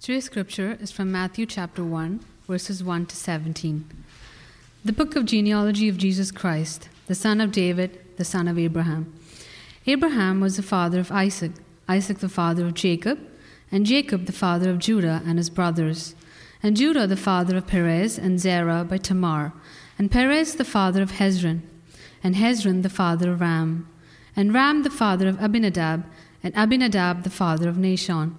Today's scripture is from Matthew chapter 1, verses 1 to 17. The book of genealogy of Jesus Christ, the son of David, the son of Abraham. Abraham was the father of Isaac, Isaac the father of Jacob, and Jacob the father of Judah and his brothers, and Judah the father of Perez and Zerah by Tamar, and Perez the father of Hezron, and Hezron the father of Ram, and Ram the father of Amminadab, and Amminadab the father of Nahshon,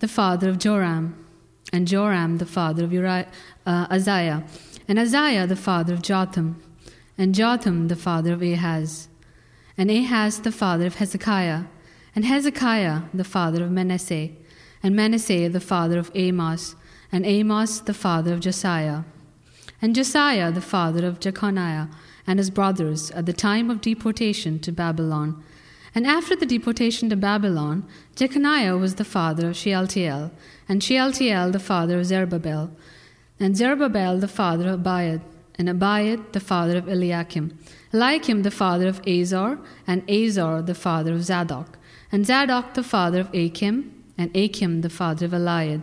the father of Joram, and Joram the father of Uriah, uh, and Uzziah the father of Jotham, and Jotham the father of Ahaz, and Ahaz the father of Hezekiah, and Hezekiah the father of Manasseh, and Manasseh the father of Amos, and Amos the father of Josiah, and Josiah the father of Jeconiah and his brothers at the time of deportation to Babylon. And after the deportation to Babylon, Jeconiah was the father of Shealtiel, and Shealtiel the father of Zerubbabel, and Zerubbabel the father of Abiud, and Abiud the father of Eliakim, Eliakim the father of Azor, and Azor the father of Zadok, and Zadok the father of Achim, and Achim the father of Eliud,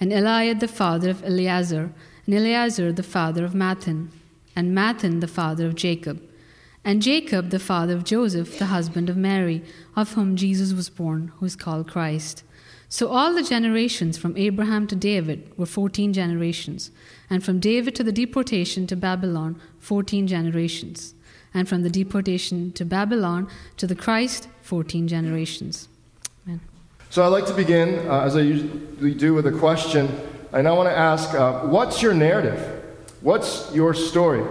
and Eliud the father of Eleazar, and Eleazar the father of Matthan, and Matthan the father of Jacob, and Jacob the father of Joseph, the husband of Mary, of whom Jesus was born, who is called Christ. So all the generations from Abraham to David were 14 generations, and from David to the deportation to Babylon, 14 generations, and from the deportation to Babylon to the Christ, 14 generations. Amen. So I'd like to begin, uh, as I usually do, with a question. And I want to ask, uh, what's your narrative? What's your story?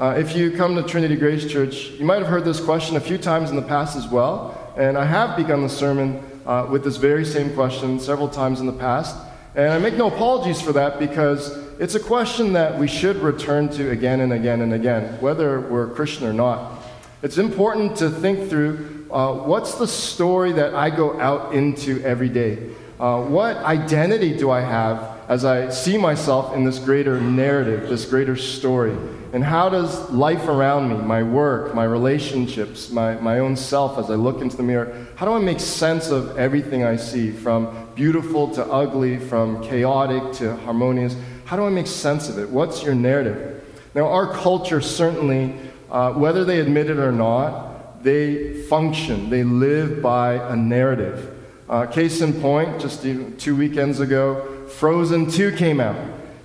Uh, if you come to Trinity Grace Church, you might have heard this question a few times in the past as well. And I have begun the sermon uh, with this very same question several times in the past. And I make no apologies for that because it's a question that we should return to again and again and again, whether we're Christian or not. It's important to think through uh, what's the story that I go out into every day? Uh, what identity do I have as I see myself in this greater narrative, this greater story? And how does life around me, my work, my relationships, my, my own self, as I look into the mirror, how do I make sense of everything I see, from beautiful to ugly, from chaotic to harmonious? How do I make sense of it? What's your narrative? Now, our culture certainly, uh, whether they admit it or not, they function, they live by a narrative. Uh, case in point, just two weekends ago, Frozen 2 came out.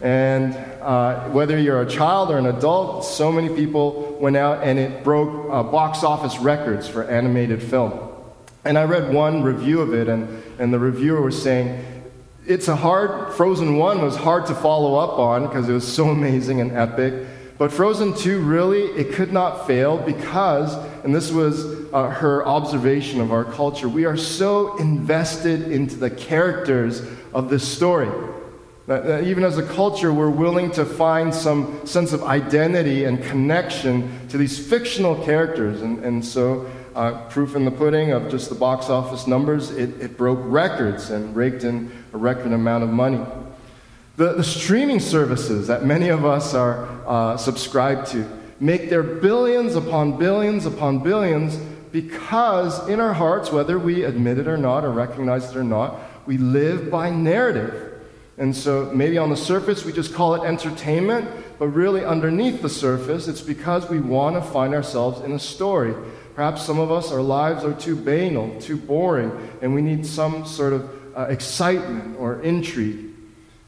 And uh, whether you're a child or an adult, so many people went out and it broke uh, box office records for animated film. And I read one review of it, and, and the reviewer was saying, it's a hard, Frozen 1 was hard to follow up on because it was so amazing and epic. But Frozen 2 really, it could not fail because, and this was uh, her observation of our culture, we are so invested into the characters of this story. That, even as a culture, we're willing to find some sense of identity and connection to these fictional characters. And, and so, uh, proof in the pudding of just the box office numbers, it, it broke records and raked in a record amount of money. The, the streaming services that many of us are uh, subscribed to make their billions upon billions upon billions because in our hearts, whether we admit it or not or recognize it or not, we live by narrative. And so maybe on the surface we just call it entertainment, but really underneath the surface, it's because we want to find ourselves in a story. Perhaps some of us, our lives are too banal, too boring, and we need some sort of uh, excitement or intrigue.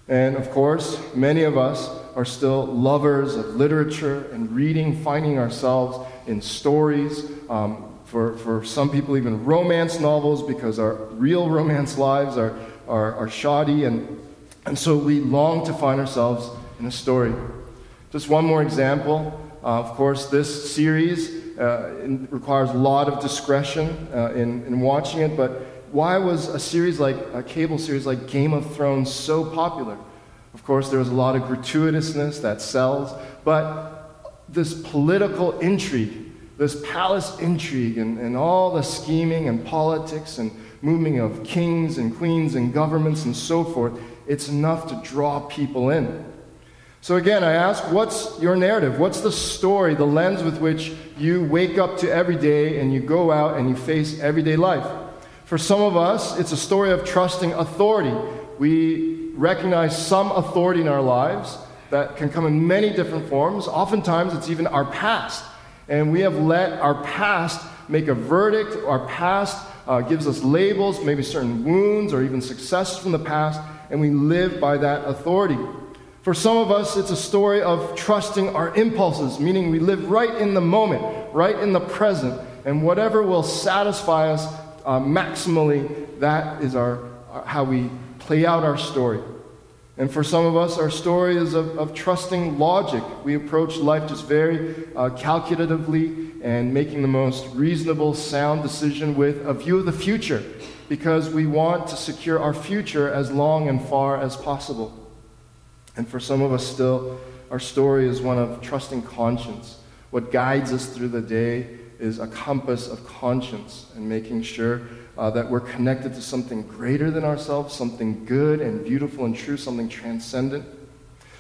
And of course, many of us are still lovers of literature and reading, finding ourselves in stories. Um, for, for some people, even romance novels, because our real romance lives are, are, are shoddy and and so we long to find ourselves in a story. Just one more example. Uh, of course, this series uh, requires a lot of discretion uh, in, in watching it, but why was a series like a cable series like Game of Thrones so popular? Of course, there was a lot of gratuitousness that sells, but this political intrigue, this palace intrigue, and, and all the scheming and politics and moving of kings and queens and governments and so forth, it's enough to draw people in. So, again, I ask, what's your narrative? What's the story, the lens with which you wake up to every day and you go out and you face everyday life? For some of us, it's a story of trusting authority. We recognize some authority in our lives that can come in many different forms. Oftentimes, it's even our past. And we have let our past make a verdict. Our past uh, gives us labels, maybe certain wounds or even success from the past, and we live by that authority. For some of us, it's a story of trusting our impulses, meaning we live right in the moment, right in the present, and whatever will satisfy us uh, maximally, that is our, our, how we play out our story. And for some of us, our story is of, of trusting logic. We approach life just very uh, calculatively and making the most reasonable, sound decision with a view of the future because we want to secure our future as long and far as possible. And for some of us, still, our story is one of trusting conscience. What guides us through the day is a compass of conscience and making sure uh, that we're connected to something greater than ourselves, something good and beautiful and true, something transcendent.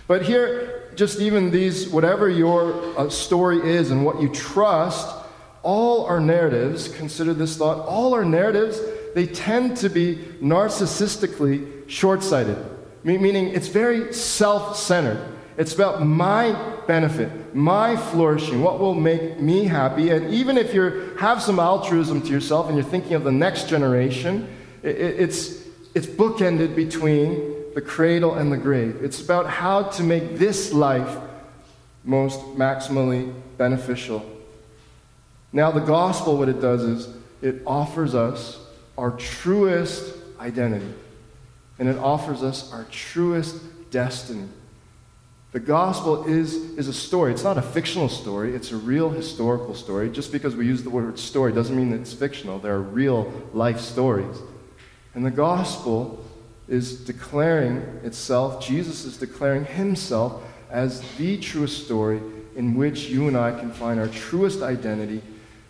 But here, just even these, whatever your uh, story is and what you trust, all our narratives, consider this thought, all our narratives, they tend to be narcissistically short sighted meaning it's very self centered. It's about my benefit, my flourishing, what will make me happy. And even if you have some altruism to yourself and you're thinking of the next generation, it's, it's bookended between the cradle and the grave. It's about how to make this life most maximally beneficial. Now, the gospel, what it does is it offers us our truest identity and it offers us our truest destiny. The gospel is, is a story. It's not a fictional story, it's a real historical story. Just because we use the word story doesn't mean it's fictional. There are real life stories. And the gospel is declaring itself, Jesus is declaring himself as the truest story in which you and I can find our truest identity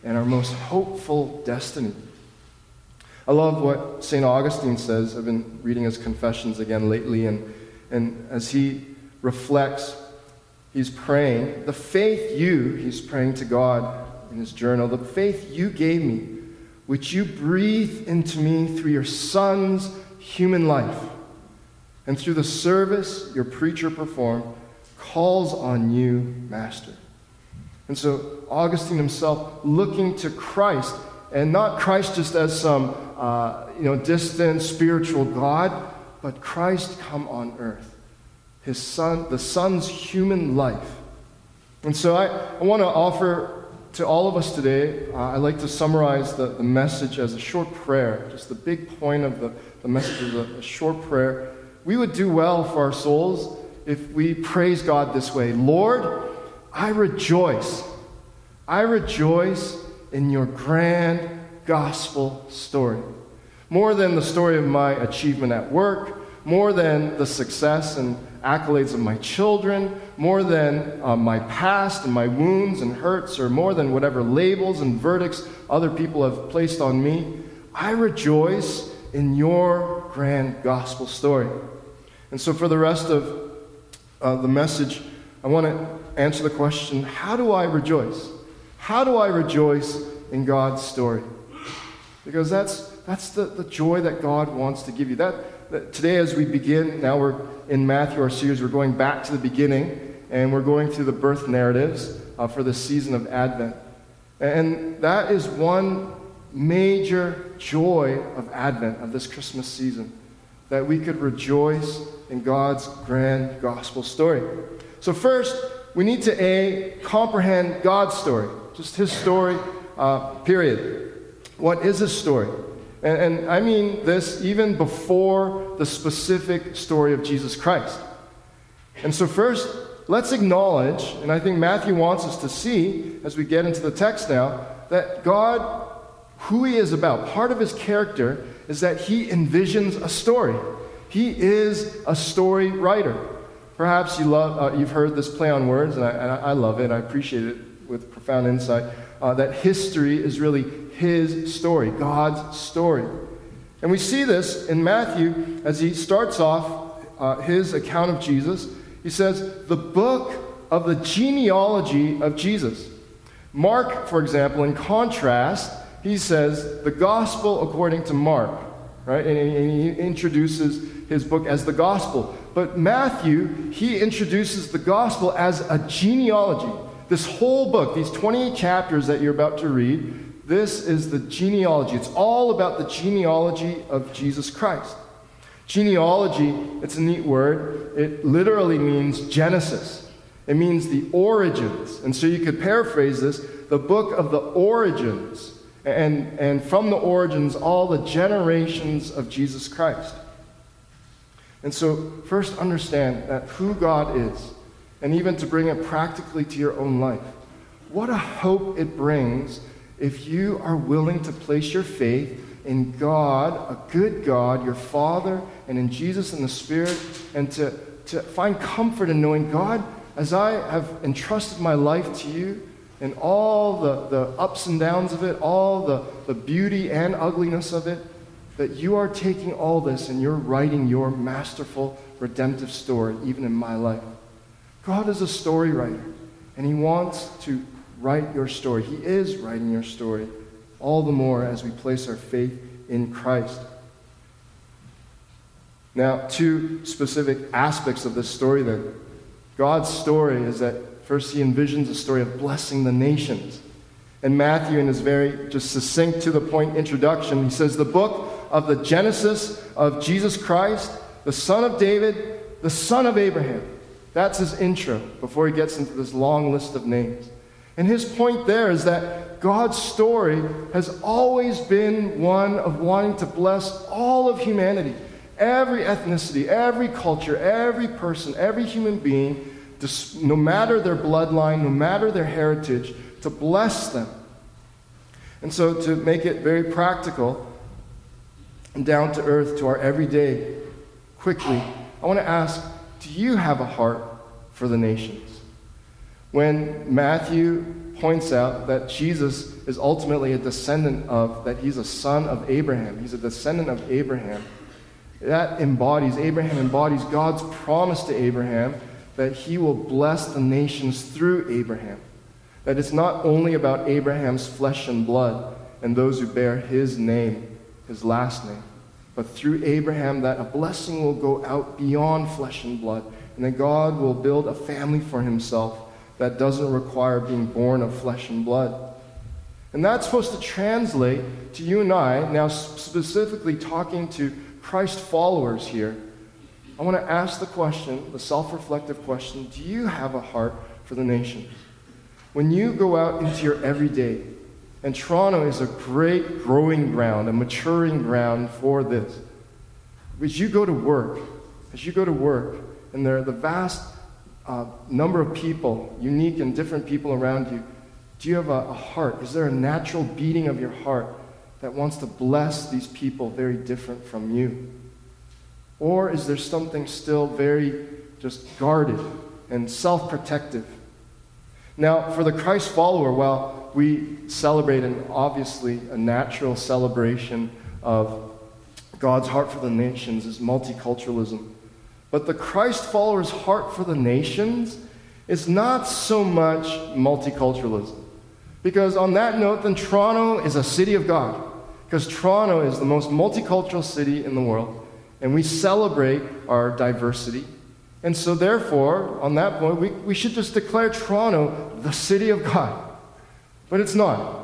and our most hopeful destiny. I love what St. Augustine says. I've been reading his Confessions again lately, and, and as he reflects, he's praying, the faith you, he's praying to God in his journal, the faith you gave me, which you breathed into me through your Son's human life, and through the service your preacher performed, calls on you, Master. And so Augustine himself, looking to Christ, and not Christ just as some uh, you know, distant spiritual God, but Christ come on earth. His son, the Son's human life. And so I, I want to offer to all of us today, uh, I'd like to summarize the, the message as a short prayer. Just the big point of the, the message is a, a short prayer. We would do well for our souls if we praise God this way Lord, I rejoice. I rejoice in your grand gospel story. More than the story of my achievement at work, more than the success and accolades of my children, more than uh, my past and my wounds and hurts, or more than whatever labels and verdicts other people have placed on me, I rejoice in your grand gospel story. And so, for the rest of uh, the message, I want to answer the question how do I rejoice? How do I rejoice in God's story? Because that's, that's the, the joy that God wants to give you. That, today, as we begin, now we're in Matthew, our series, we're going back to the beginning, and we're going through the birth narratives uh, for the season of Advent. And that is one major joy of Advent, of this Christmas season, that we could rejoice in God's grand gospel story. So, first, we need to A, comprehend God's story, just his story, uh, period. What is his story? And, and I mean this even before the specific story of Jesus Christ. And so, first, let's acknowledge, and I think Matthew wants us to see as we get into the text now, that God, who he is about, part of his character is that he envisions a story. He is a story writer. Perhaps you love, uh, you've heard this play on words, and I, and I love it. I appreciate it with profound insight. Uh, that history is really his story, God's story. And we see this in Matthew as he starts off uh, his account of Jesus. He says, the book of the genealogy of Jesus. Mark, for example, in contrast, he says, the gospel according to Mark, right? And, and he introduces his book as the gospel. But Matthew, he introduces the gospel as a genealogy. This whole book, these 28 chapters that you're about to read, this is the genealogy. It's all about the genealogy of Jesus Christ. Genealogy, it's a neat word. It literally means Genesis. It means the origins. And so you could paraphrase this the book of the origins. And, and from the origins, all the generations of Jesus Christ. And so, first understand that who God is, and even to bring it practically to your own life. What a hope it brings if you are willing to place your faith in God, a good God, your Father, and in Jesus and the Spirit, and to, to find comfort in knowing God, as I have entrusted my life to you, and all the, the ups and downs of it, all the, the beauty and ugliness of it, that you are taking all this and you're writing your masterful redemptive story, even in my life. God is a story writer, and He wants to write your story. He is writing your story, all the more as we place our faith in Christ. Now, two specific aspects of this story then. God's story is that first he envisions a story of blessing the nations. And Matthew, in his very just succinct to the point introduction, he says, The book of the Genesis of Jesus Christ, the son of David, the son of Abraham. That's his intro before he gets into this long list of names. And his point there is that God's story has always been one of wanting to bless all of humanity, every ethnicity, every culture, every person, every human being, no matter their bloodline, no matter their heritage, to bless them. And so, to make it very practical and down to earth to our everyday, quickly, I want to ask do you have a heart for the nations? When Matthew points out that Jesus is ultimately a descendant of, that he's a son of Abraham, he's a descendant of Abraham, that embodies, Abraham embodies God's promise to Abraham that he will bless the nations through Abraham. That it's not only about Abraham's flesh and blood and those who bear his name, his last name, but through Abraham that a blessing will go out beyond flesh and blood, and that God will build a family for himself that doesn't require being born of flesh and blood. And that's supposed to translate to you and I, now specifically talking to Christ followers here. I want to ask the question, the self reflective question do you have a heart for the nations? When you go out into your everyday, and Toronto is a great growing ground, a maturing ground for this. As you go to work, as you go to work, and there are the vast uh, number of people, unique and different people around you, do you have a, a heart? Is there a natural beating of your heart that wants to bless these people very different from you? Or is there something still very just guarded and self protective? Now, for the Christ follower, well, we celebrate an obviously a natural celebration of God's heart for the nations is multiculturalism. But the Christ follower's heart for the nations is not so much multiculturalism. Because on that note, then Toronto is a city of God. Because Toronto is the most multicultural city in the world. And we celebrate our diversity and so, therefore, on that point, we, we should just declare Toronto the city of God. But it's not.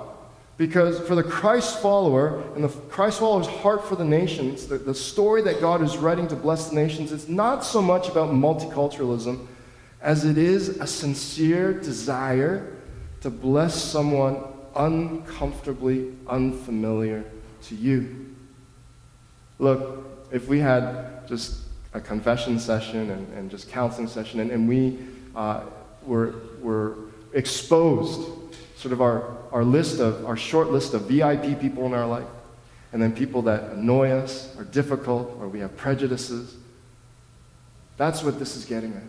Because for the Christ follower and the Christ follower's heart for the nations, the, the story that God is writing to bless the nations, is not so much about multiculturalism as it is a sincere desire to bless someone uncomfortably unfamiliar to you. Look, if we had just a confession session and, and just counseling session, and, and we uh, were, were exposed, sort of our, our list of, our short list of VIP people in our life. and then people that annoy us, are difficult, or we have prejudices. That's what this is getting at.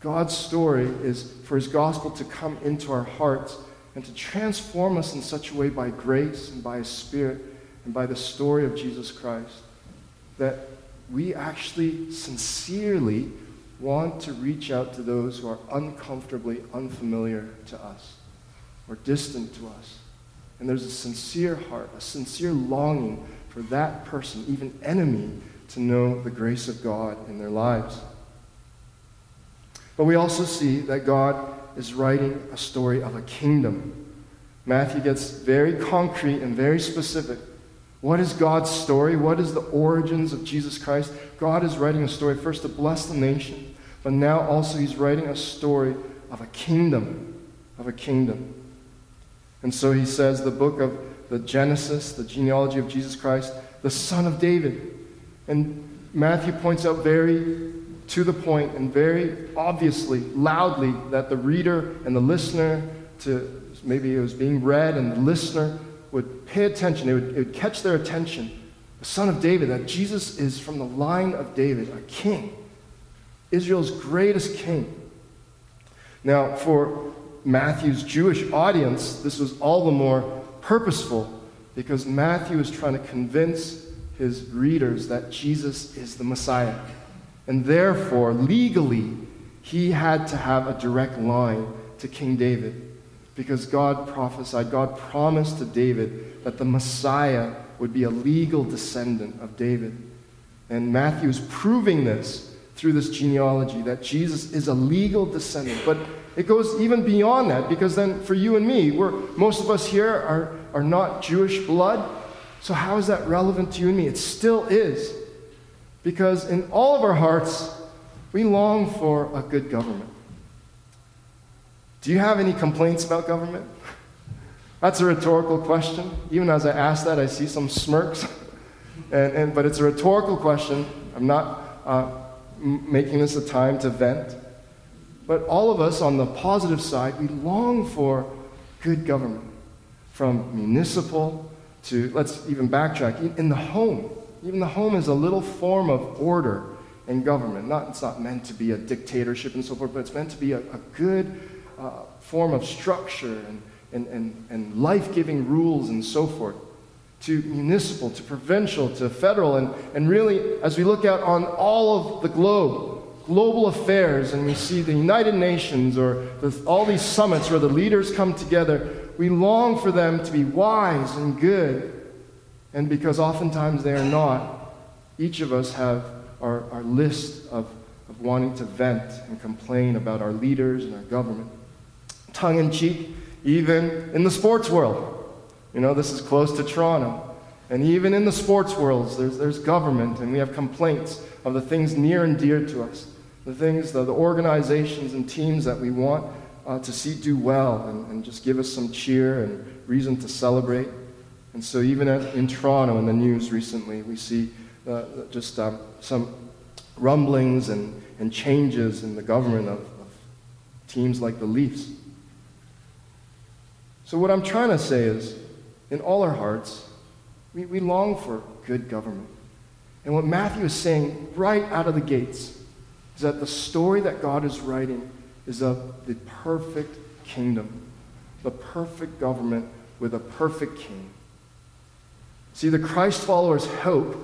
God's story is for his gospel to come into our hearts and to transform us in such a way by grace and by his spirit and by the story of Jesus Christ that we actually sincerely want to reach out to those who are uncomfortably unfamiliar to us or distant to us. And there's a sincere heart, a sincere longing for that person, even enemy, to know the grace of God in their lives. But we also see that God is writing a story of a kingdom. Matthew gets very concrete and very specific. What is God's story? What is the origins of Jesus Christ? God is writing a story first to bless the nation, but now also he's writing a story of a kingdom, of a kingdom. And so he says the book of the Genesis, the genealogy of Jesus Christ, the son of David. And Matthew points out very to the point and very obviously, loudly, that the reader and the listener to maybe it was being read and the listener would pay attention, it would, it would catch their attention. The son of David, that Jesus is from the line of David, a king, Israel's greatest king. Now, for Matthew's Jewish audience, this was all the more purposeful because Matthew is trying to convince his readers that Jesus is the Messiah. And therefore, legally, he had to have a direct line to King David because God prophesied, God promised to David that the Messiah would be a legal descendant of David. And Matthew is proving this through this genealogy that Jesus is a legal descendant. But it goes even beyond that because then for you and me, we're, most of us here are, are not Jewish blood. So, how is that relevant to you and me? It still is. Because in all of our hearts, we long for a good government. Do you have any complaints about government? That's a rhetorical question. Even as I ask that, I see some smirks. and, and, but it's a rhetorical question. I'm not uh, making this a time to vent. But all of us on the positive side, we long for good government. From municipal to, let's even backtrack, in the home. Even the home is a little form of order and government. Not, it's not meant to be a dictatorship and so forth, but it's meant to be a, a good uh, form of structure and, and, and, and life giving rules and so forth. To municipal, to provincial, to federal, and, and really, as we look out on all of the globe, global affairs and we see the United Nations or the, all these summits where the leaders come together, we long for them to be wise and good. And because oftentimes they are not, each of us have our, our list of, of wanting to vent and complain about our leaders and our government. Tongue in cheek, even in the sports world. You know, this is close to Toronto. And even in the sports worlds, there's, there's government, and we have complaints of the things near and dear to us the things, the, the organizations and teams that we want uh, to see do well and, and, just give us some cheer and reason to celebrate. And so, even at, in Toronto in the news recently, we see uh, just um, some rumblings and, and changes in the government of, of teams like the Leafs. So, what I'm trying to say is, in all our hearts, we, we long for good government. And what Matthew is saying right out of the gates is that the story that God is writing is of the perfect kingdom, the perfect government with a perfect king. See, the Christ followers' hope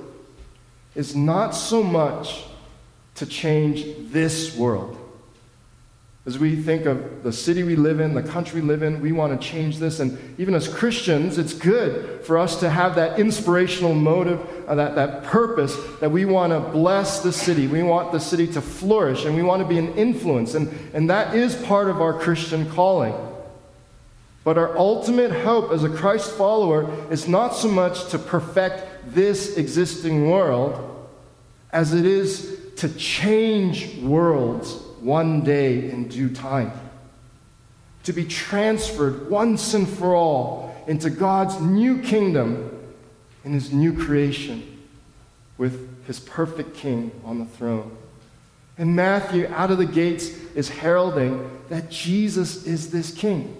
is not so much to change this world. As we think of the city we live in, the country we live in, we want to change this. And even as Christians, it's good for us to have that inspirational motive, uh, that, that purpose that we want to bless the city. We want the city to flourish and we want to be an influence. And, and that is part of our Christian calling. But our ultimate hope as a Christ follower is not so much to perfect this existing world as it is to change worlds one day in due time. To be transferred once and for all into God's new kingdom in his new creation with his perfect king on the throne. And Matthew, out of the gates, is heralding that Jesus is this king.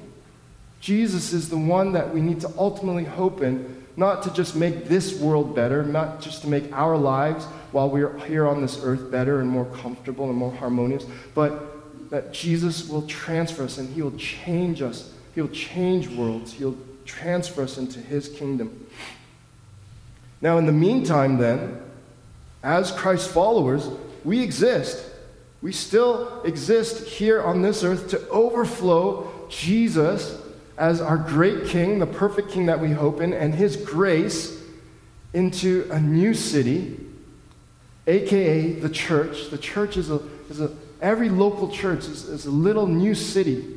Jesus is the one that we need to ultimately hope in not to just make this world better, not just to make our lives while we're here on this earth better and more comfortable and more harmonious, but that Jesus will transfer us and He will change us. He'll change worlds. He'll transfer us into His kingdom. Now, in the meantime, then, as Christ's followers, we exist. We still exist here on this earth to overflow Jesus as our great King, the perfect King that we hope in, and His grace into a new city, aka the church. The church is a, is a every local church is, is a little new city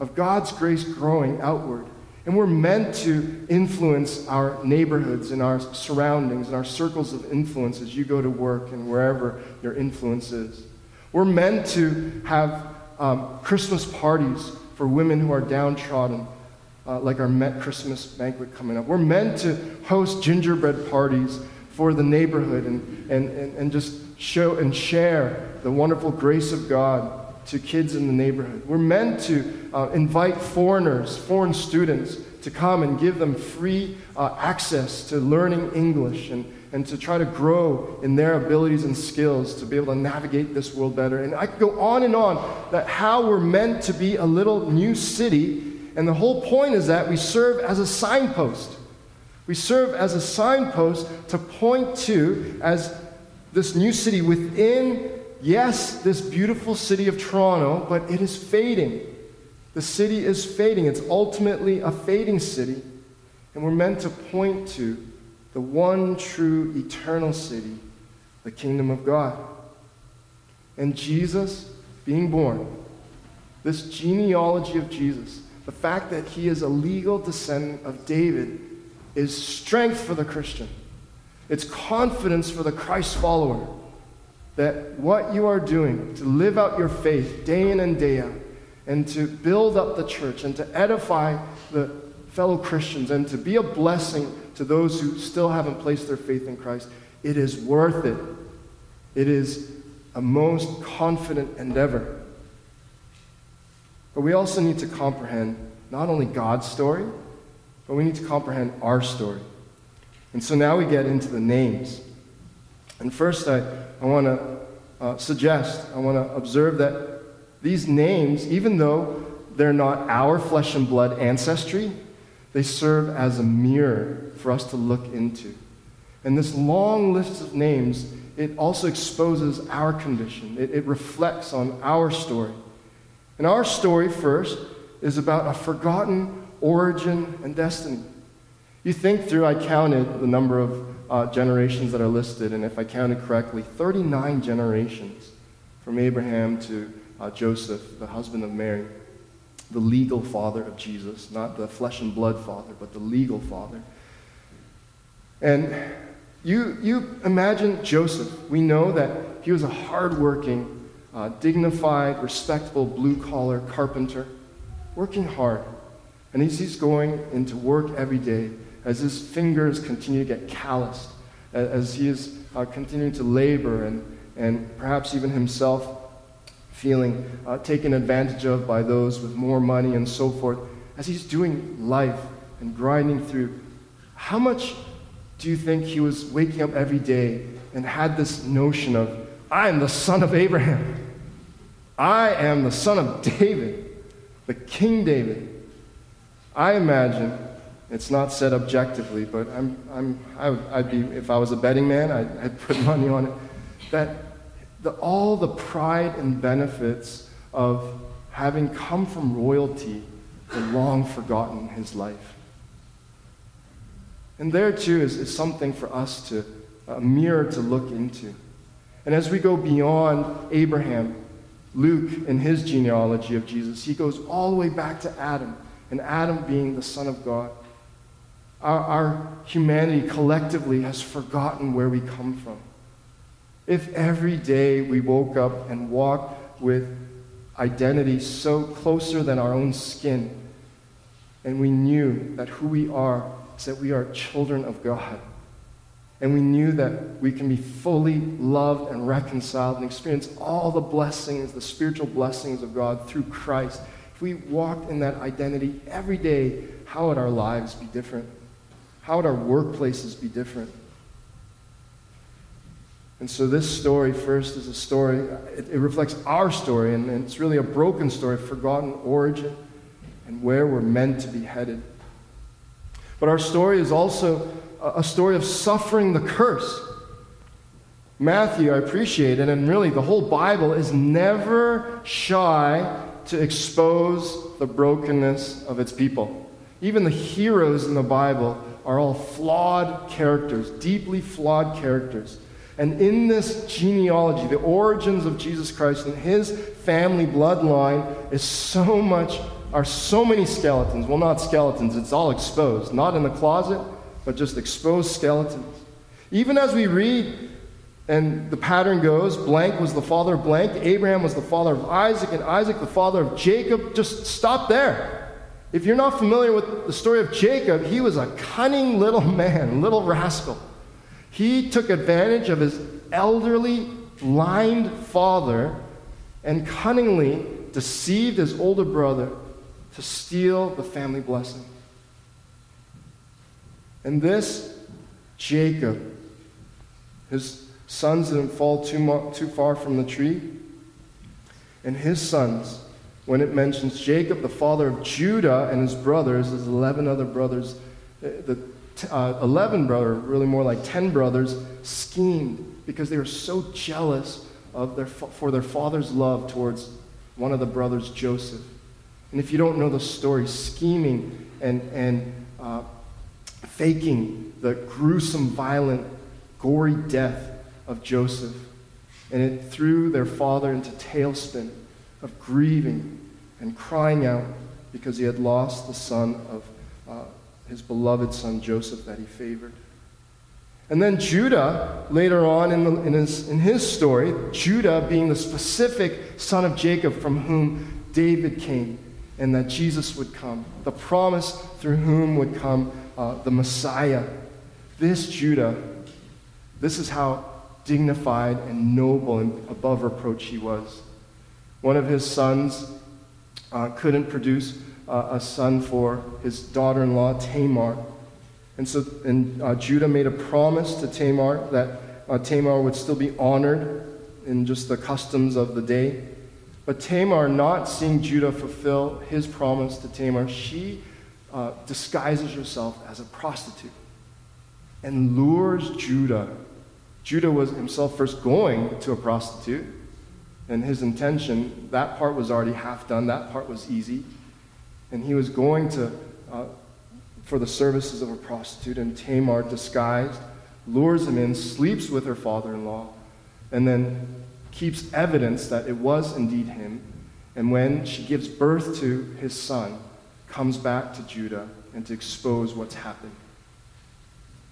of God's grace growing outward. And we're meant to influence our neighborhoods and our surroundings and our circles of influence as you go to work and wherever your influence is. We're meant to have um, Christmas parties for women who are downtrodden, uh, like our Met Christmas banquet coming up. We're meant to host gingerbread parties for the neighborhood and, and, and, and just show and share the wonderful grace of God to kids in the neighborhood. We're meant to uh, invite foreigners, foreign students, to come and give them free uh, access to learning English and, and to try to grow in their abilities and skills to be able to navigate this world better. And I could go on and on that how we're meant to be a little new city. And the whole point is that we serve as a signpost. We serve as a signpost to point to as this new city within yes, this beautiful city of Toronto, but it is fading. The city is fading. It's ultimately a fading city. And we're meant to point to the one true eternal city, the kingdom of God. And Jesus being born, this genealogy of Jesus, the fact that he is a legal descendant of David, is strength for the Christian. It's confidence for the Christ follower that what you are doing to live out your faith day in and day out, and to build up the church, and to edify the fellow Christians, and to be a blessing to those who still haven't placed their faith in Christ, it is worth it. It is a most confident endeavor. But we also need to comprehend not only God's story, but we need to comprehend our story. And so now we get into the names. And first, I, I want to uh, suggest, I want to observe that these names, even though they're not our flesh and blood ancestry, they serve as a mirror for us to look into. And this long list of names, it also exposes our condition, it, it reflects on our story. And our story, first, is about a forgotten origin and destiny. You think through, I counted the number of uh, generations that are listed, and if I counted correctly, 39 generations from Abraham to uh, Joseph, the husband of Mary, the legal father of Jesus, not the flesh and blood father, but the legal father. And you, you imagine Joseph. We know that he was a hardworking, uh, dignified, respectable blue collar carpenter, working hard. And as he's going into work every day, as his fingers continue to get calloused, as he is uh, continuing to labor and, and perhaps even himself feeling uh, taken advantage of by those with more money and so forth, as he's doing life and grinding through, how much do you think he was waking up every day and had this notion of, I am the son of Abraham? I am the son of David, the King David. I imagine it's not said objectively, but I'm, I'm, I would, I'd be, if I was a betting man, I'd, I'd put money on it, that the, all the pride and benefits of having come from royalty were long forgotten his life. And there, too, is, is something for us to, a mirror to look into. And as we go beyond Abraham, Luke, in his genealogy of Jesus, he goes all the way back to Adam, and Adam being the Son of God. Our, our humanity collectively has forgotten where we come from. If every day we woke up and walked with identity so closer than our own skin, and we knew that who we are is that we are children of God, and we knew that we can be fully loved and reconciled and experience all the blessings, the spiritual blessings of God through Christ, if we walked in that identity every day, how would our lives be different? How would our workplaces be different? And so this story first is a story, it, it reflects our story, and, and it's really a broken story, forgotten origin, and where we're meant to be headed. But our story is also a, a story of suffering the curse. Matthew, I appreciate it, and really the whole Bible is never shy to expose the brokenness of its people. Even the heroes in the Bible are all flawed characters, deeply flawed characters. And in this genealogy, the origins of Jesus Christ and his family bloodline is so much, are so many skeletons. Well, not skeletons, it's all exposed. Not in the closet, but just exposed skeletons. Even as we read, and the pattern goes blank was the father of blank, Abraham was the father of Isaac, and Isaac the father of Jacob. Just stop there. If you're not familiar with the story of Jacob, he was a cunning little man, little rascal. He took advantage of his elderly, blind father and cunningly deceived his older brother to steal the family blessing. And this Jacob, his sons didn't fall too, too far from the tree. And his sons, when it mentions Jacob, the father of Judah, and his brothers, his 11 other brothers, the uh, 11 brother, really more like 10 brothers, schemed because they were so jealous of their, for their father's love towards one of the brothers, Joseph. And if you don't know the story, scheming and, and uh, faking the gruesome, violent, gory death of Joseph. And it threw their father into tailspin of grieving and crying out because he had lost the son of uh, his beloved son Joseph that he favored. And then Judah, later on in, the, in, his, in his story, Judah being the specific son of Jacob from whom David came and that Jesus would come, the promise through whom would come uh, the Messiah. This Judah, this is how dignified and noble and above reproach he was. One of his sons uh, couldn't produce uh, a son for his daughter in law, Tamar. And so and, uh, Judah made a promise to Tamar that uh, Tamar would still be honored in just the customs of the day. But Tamar, not seeing Judah fulfill his promise to Tamar, she uh, disguises herself as a prostitute and lures Judah. Judah was himself first going to a prostitute, and his intention, that part was already half done, that part was easy and he was going to uh, for the services of a prostitute, and Tamar, disguised, lures him in, sleeps with her father-in-law, and then keeps evidence that it was indeed him. And when she gives birth to his son, comes back to Judah and to expose what's happened.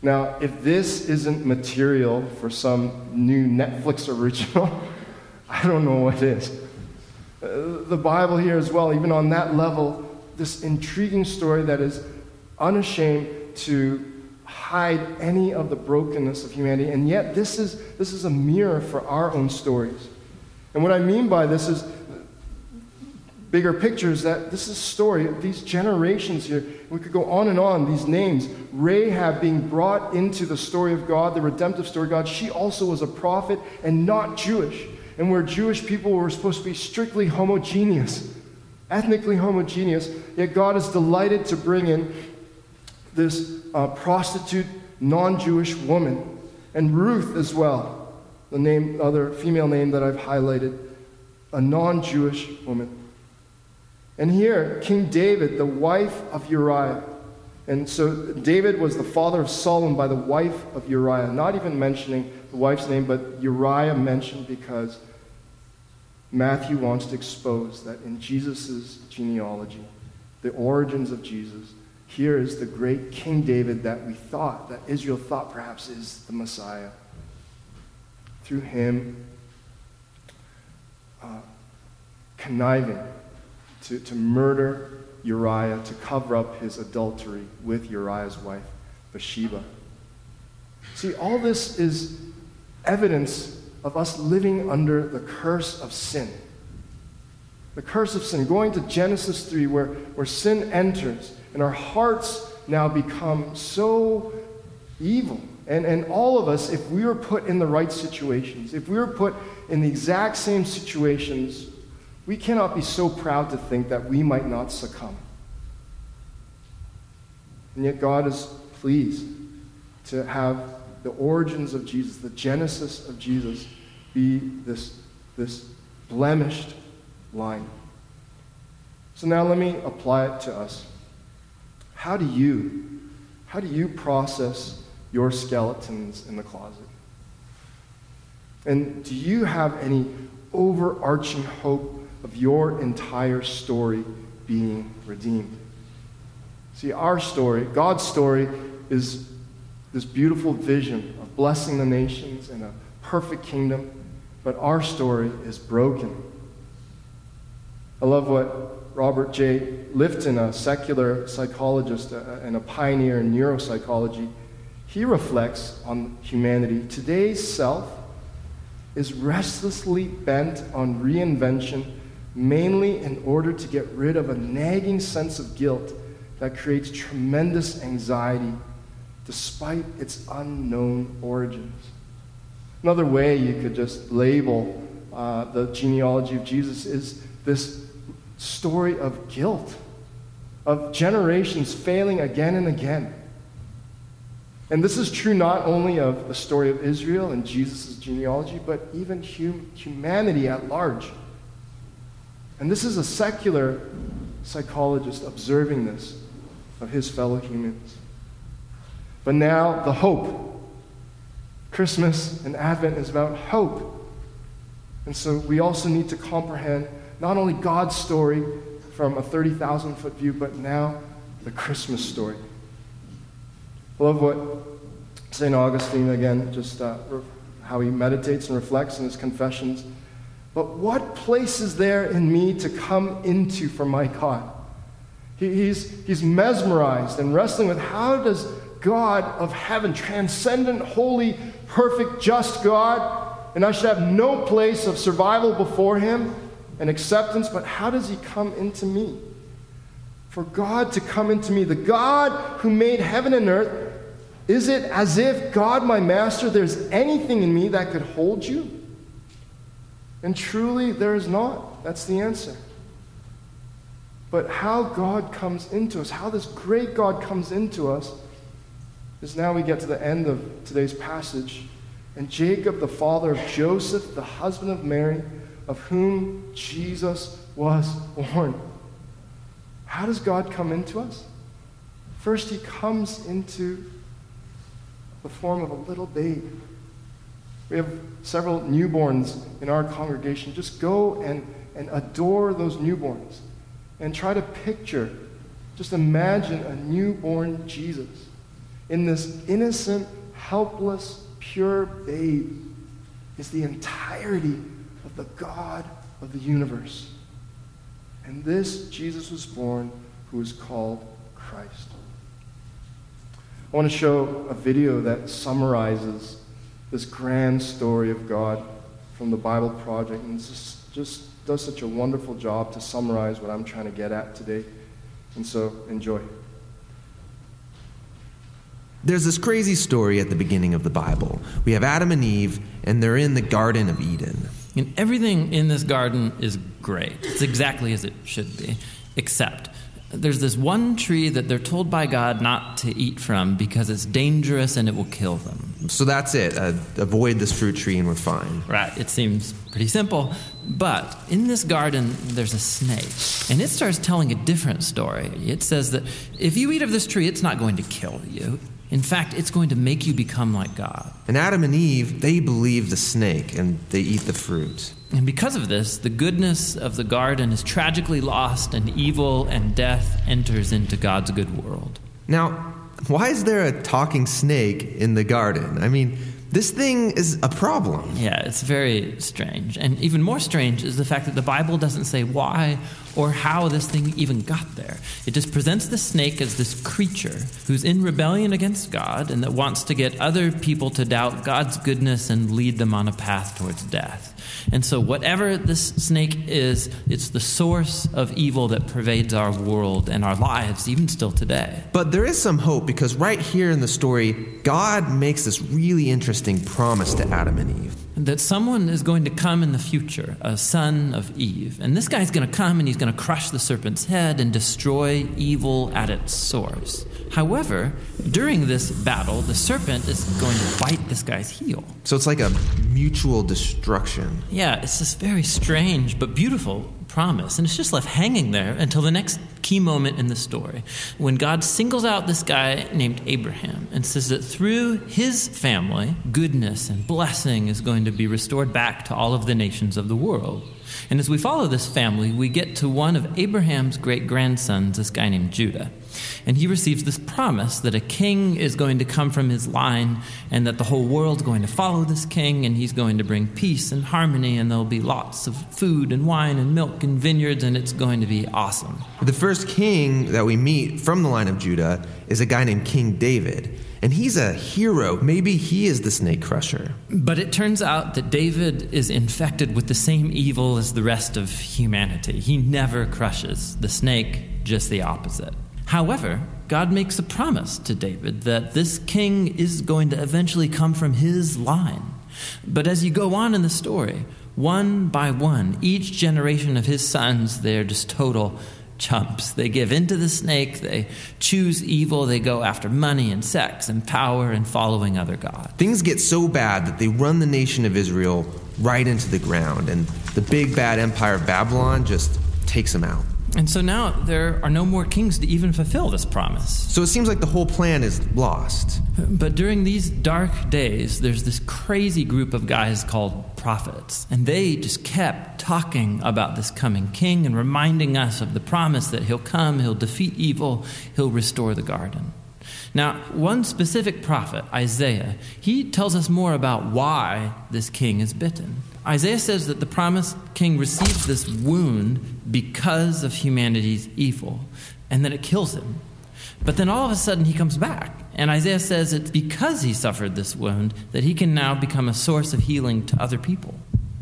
Now, if this isn't material for some new Netflix original, I don't know what is. Uh, the Bible here as well, even on that level, this intriguing story that is unashamed to hide any of the brokenness of humanity. And yet, this is, this is a mirror for our own stories. And what I mean by this is bigger pictures that this is a story of these generations here. We could go on and on, these names. Rahab being brought into the story of God, the redemptive story of God, she also was a prophet and not Jewish. And where Jewish people were supposed to be strictly homogeneous ethnically homogeneous, yet God is delighted to bring in this uh, prostitute, non Jewish woman, and Ruth as well, the name, other female name that I've highlighted, a non Jewish woman. And here, King David, the wife of Uriah. And so David was the father of Solomon by the wife of Uriah, not even mentioning the wife's name, but Uriah mentioned because Matthew wants to expose that in Jesus' genealogy, the origins of Jesus, here is the great King David that we thought, that Israel thought perhaps is the Messiah. Through him, uh, conniving to, to murder Uriah, to cover up his adultery with Uriah's wife, Bathsheba. See, all this is evidence of us living under the curse of sin. The curse of sin. Going to Genesis 3, where, where sin enters, and our hearts now become so evil. And, and all of us, if we were put in the right situations, if we were put in the exact same situations, we cannot be so proud to think that we might not succumb. And yet, God is pleased to have the origins of Jesus, the genesis of Jesus, be this, this blemished line. So now let me apply it to us. How do you, how do you process your skeletons in the closet? And do you have any overarching hope of your entire story being redeemed? See, our story, God's story, is this beautiful vision of blessing the nations and a perfect kingdom, but our story is broken. I love what Robert J. Lifton, a secular psychologist uh, uh, and a pioneer in neuropsychology, he reflects on humanity. Today's self is restlessly bent on reinvention, mainly in order to get rid of a nagging sense of guilt that creates tremendous anxiety despite its unknown origins. Another way you could just label uh, the genealogy of Jesus is this story of guilt, of generations failing again and again. And this is true not only of the story of Israel and Jesus' genealogy, but even hum- humanity at large. And this is a secular psychologist observing this of his fellow humans. But now, the hope. Christmas and Advent is about hope. And so we also need to comprehend not only God's story from a 30,000 foot view, but now the Christmas story. I love what St. Augustine, again, just uh, how he meditates and reflects in his confessions. But what place is there in me to come into for my God? He, he's, he's mesmerized and wrestling with how does God of heaven, transcendent, holy, perfect, just God, and I should have no place of survival before him and acceptance, but how does he come into me? For God to come into me, the God who made heaven and earth, is it as if, God, my master, there's anything in me that could hold you? And truly, there is not. That's the answer. But how God comes into us, how this great God comes into us, is now we get to the end of today's passage. And Jacob, the father of Joseph, the husband of Mary, of whom Jesus was born. How does God come into us? First, he comes into the form of a little babe. We have several newborns in our congregation. Just go and, and adore those newborns and try to picture, just imagine a newborn Jesus in this innocent, helpless, pure babe is the entirety of the God of the universe. And this Jesus was born who is called Christ. I want to show a video that summarizes this grand story of God from the Bible Project. And just, just does such a wonderful job to summarize what I'm trying to get at today. And so, enjoy. There's this crazy story at the beginning of the Bible. We have Adam and Eve, and they're in the Garden of Eden. And everything in this garden is great. It's exactly as it should be, except there's this one tree that they're told by God not to eat from because it's dangerous and it will kill them. So that's it. Uh, avoid this fruit tree and we're fine. Right. It seems pretty simple. But in this garden, there's a snake. And it starts telling a different story. It says that if you eat of this tree, it's not going to kill you. In fact, it's going to make you become like God. And Adam and Eve, they believe the snake and they eat the fruit. And because of this, the goodness of the garden is tragically lost, and evil and death enters into God's good world. Now, why is there a talking snake in the garden? I mean, this thing is a problem. Yeah, it's very strange. And even more strange is the fact that the Bible doesn't say why or how this thing even got there. It just presents the snake as this creature who's in rebellion against God and that wants to get other people to doubt God's goodness and lead them on a path towards death. And so, whatever this snake is, it's the source of evil that pervades our world and our lives, even still today. But there is some hope because right here in the story, God makes this really interesting promise to Adam and Eve. That someone is going to come in the future, a son of Eve. And this guy's going to come and he's going to crush the serpent's head and destroy evil at its source. However, during this battle, the serpent is going to bite this guy's heel. So it's like a mutual destruction. Yeah, it's this very strange but beautiful promise. And it's just left hanging there until the next key moment in the story when God singles out this guy named Abraham and says that through his family, goodness and blessing is going to be restored back to all of the nations of the world. And as we follow this family, we get to one of Abraham's great grandsons, this guy named Judah. And he receives this promise that a king is going to come from his line and that the whole world's going to follow this king and he's going to bring peace and harmony and there'll be lots of food and wine and milk and vineyards and it's going to be awesome. The first king that we meet from the line of Judah is a guy named King David. And he's a hero. Maybe he is the snake crusher. But it turns out that David is infected with the same evil as the rest of humanity. He never crushes the snake, just the opposite. However, God makes a promise to David that this king is going to eventually come from his line. But as you go on in the story, one by one, each generation of his sons, they're just total chumps. They give in to the snake, they choose evil, they go after money and sex and power and following other gods. Things get so bad that they run the nation of Israel right into the ground, and the big bad empire of Babylon just takes them out. And so now there are no more kings to even fulfill this promise. So it seems like the whole plan is lost. But during these dark days, there's this crazy group of guys called prophets. And they just kept talking about this coming king and reminding us of the promise that he'll come, he'll defeat evil, he'll restore the garden. Now, one specific prophet, Isaiah, he tells us more about why this king is bitten. Isaiah says that the promised king receives this wound because of humanity's evil, and that it kills him. But then all of a sudden he comes back. And Isaiah says it's because he suffered this wound that he can now become a source of healing to other people.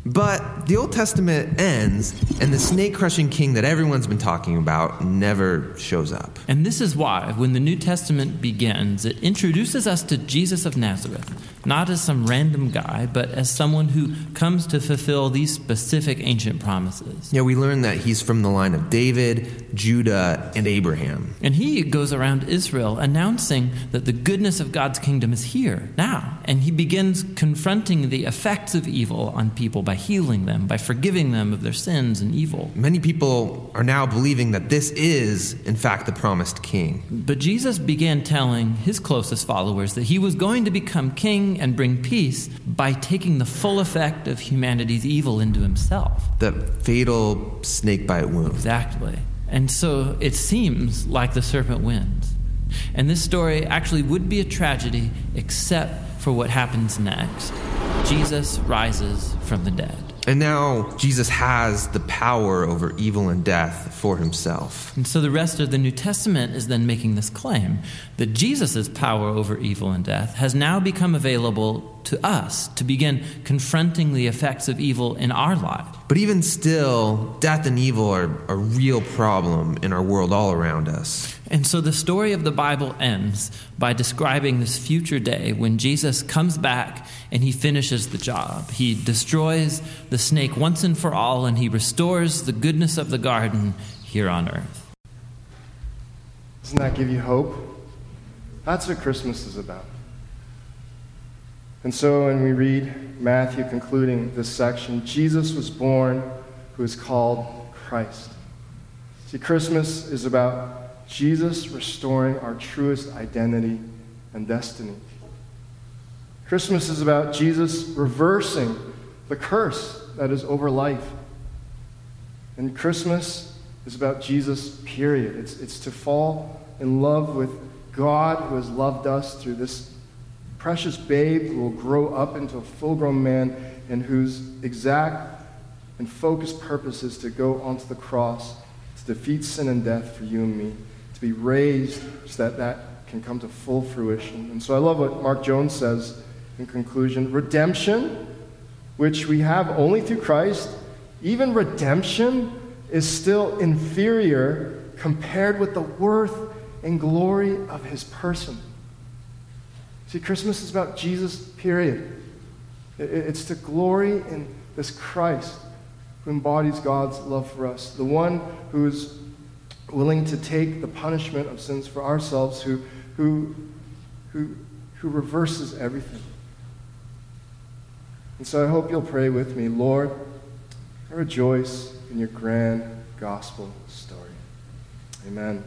But the Old Testament ends, and the snake crushing king that everyone's been talking about never shows up. And this is why, when the New Testament begins, it introduces us to Jesus of Nazareth, not as some random guy, but as someone who comes to fulfill these specific ancient promises. Yeah, we learn that he's from the line of David, Judah, and Abraham. And he goes around Israel announcing that the goodness of God's kingdom is here, now. And he begins confronting the effects of evil on people by healing them, by forgiving them of their sins and evil. Many people are now believing that this is, in fact, the promised king. But Jesus began telling his closest followers that he was going to become king and bring peace by taking the full effect of humanity's evil into himself. The fatal snake bite wound. Exactly. And so it seems like the serpent wins. And this story actually would be a tragedy except for what happens next. Jesus rises from the dead. And now Jesus has the power over evil and death for himself. And so the rest of the New Testament is then making this claim that Jesus' power over evil and death has now become available to us to begin confronting the effects of evil in our lives. But even still, death and evil are a real problem in our world all around us. And so the story of the Bible ends by describing this future day when Jesus comes back and he finishes the job. He destroys the snake once and for all, and he restores the goodness of the garden here on earth. Doesn't that give you hope? That's what Christmas is about. And so when we read Matthew concluding this section, Jesus was born who is called Christ. See, Christmas is about Jesus restoring our truest identity and destiny. Christmas is about Jesus reversing the curse that is over life. And Christmas is about Jesus, period. It's, it's to fall in love with God who has loved us through this precious babe who will grow up into a full grown man and whose exact and focused purpose is to go onto the cross to defeat sin and death for you and me, be raised so that that can come to full fruition. And so I love what Mark Jones says in conclusion redemption which we have only through Christ, even redemption is still inferior compared with the worth and glory of his person. See, Christmas is about Jesus, period. It's to glory in this Christ who embodies God's love for us, the one who is willing to take the punishment of sins for ourselves, who, who, who, who reverses everything. And so I hope you'll pray with me, Lord, I rejoice in your grand gospel story. Amen.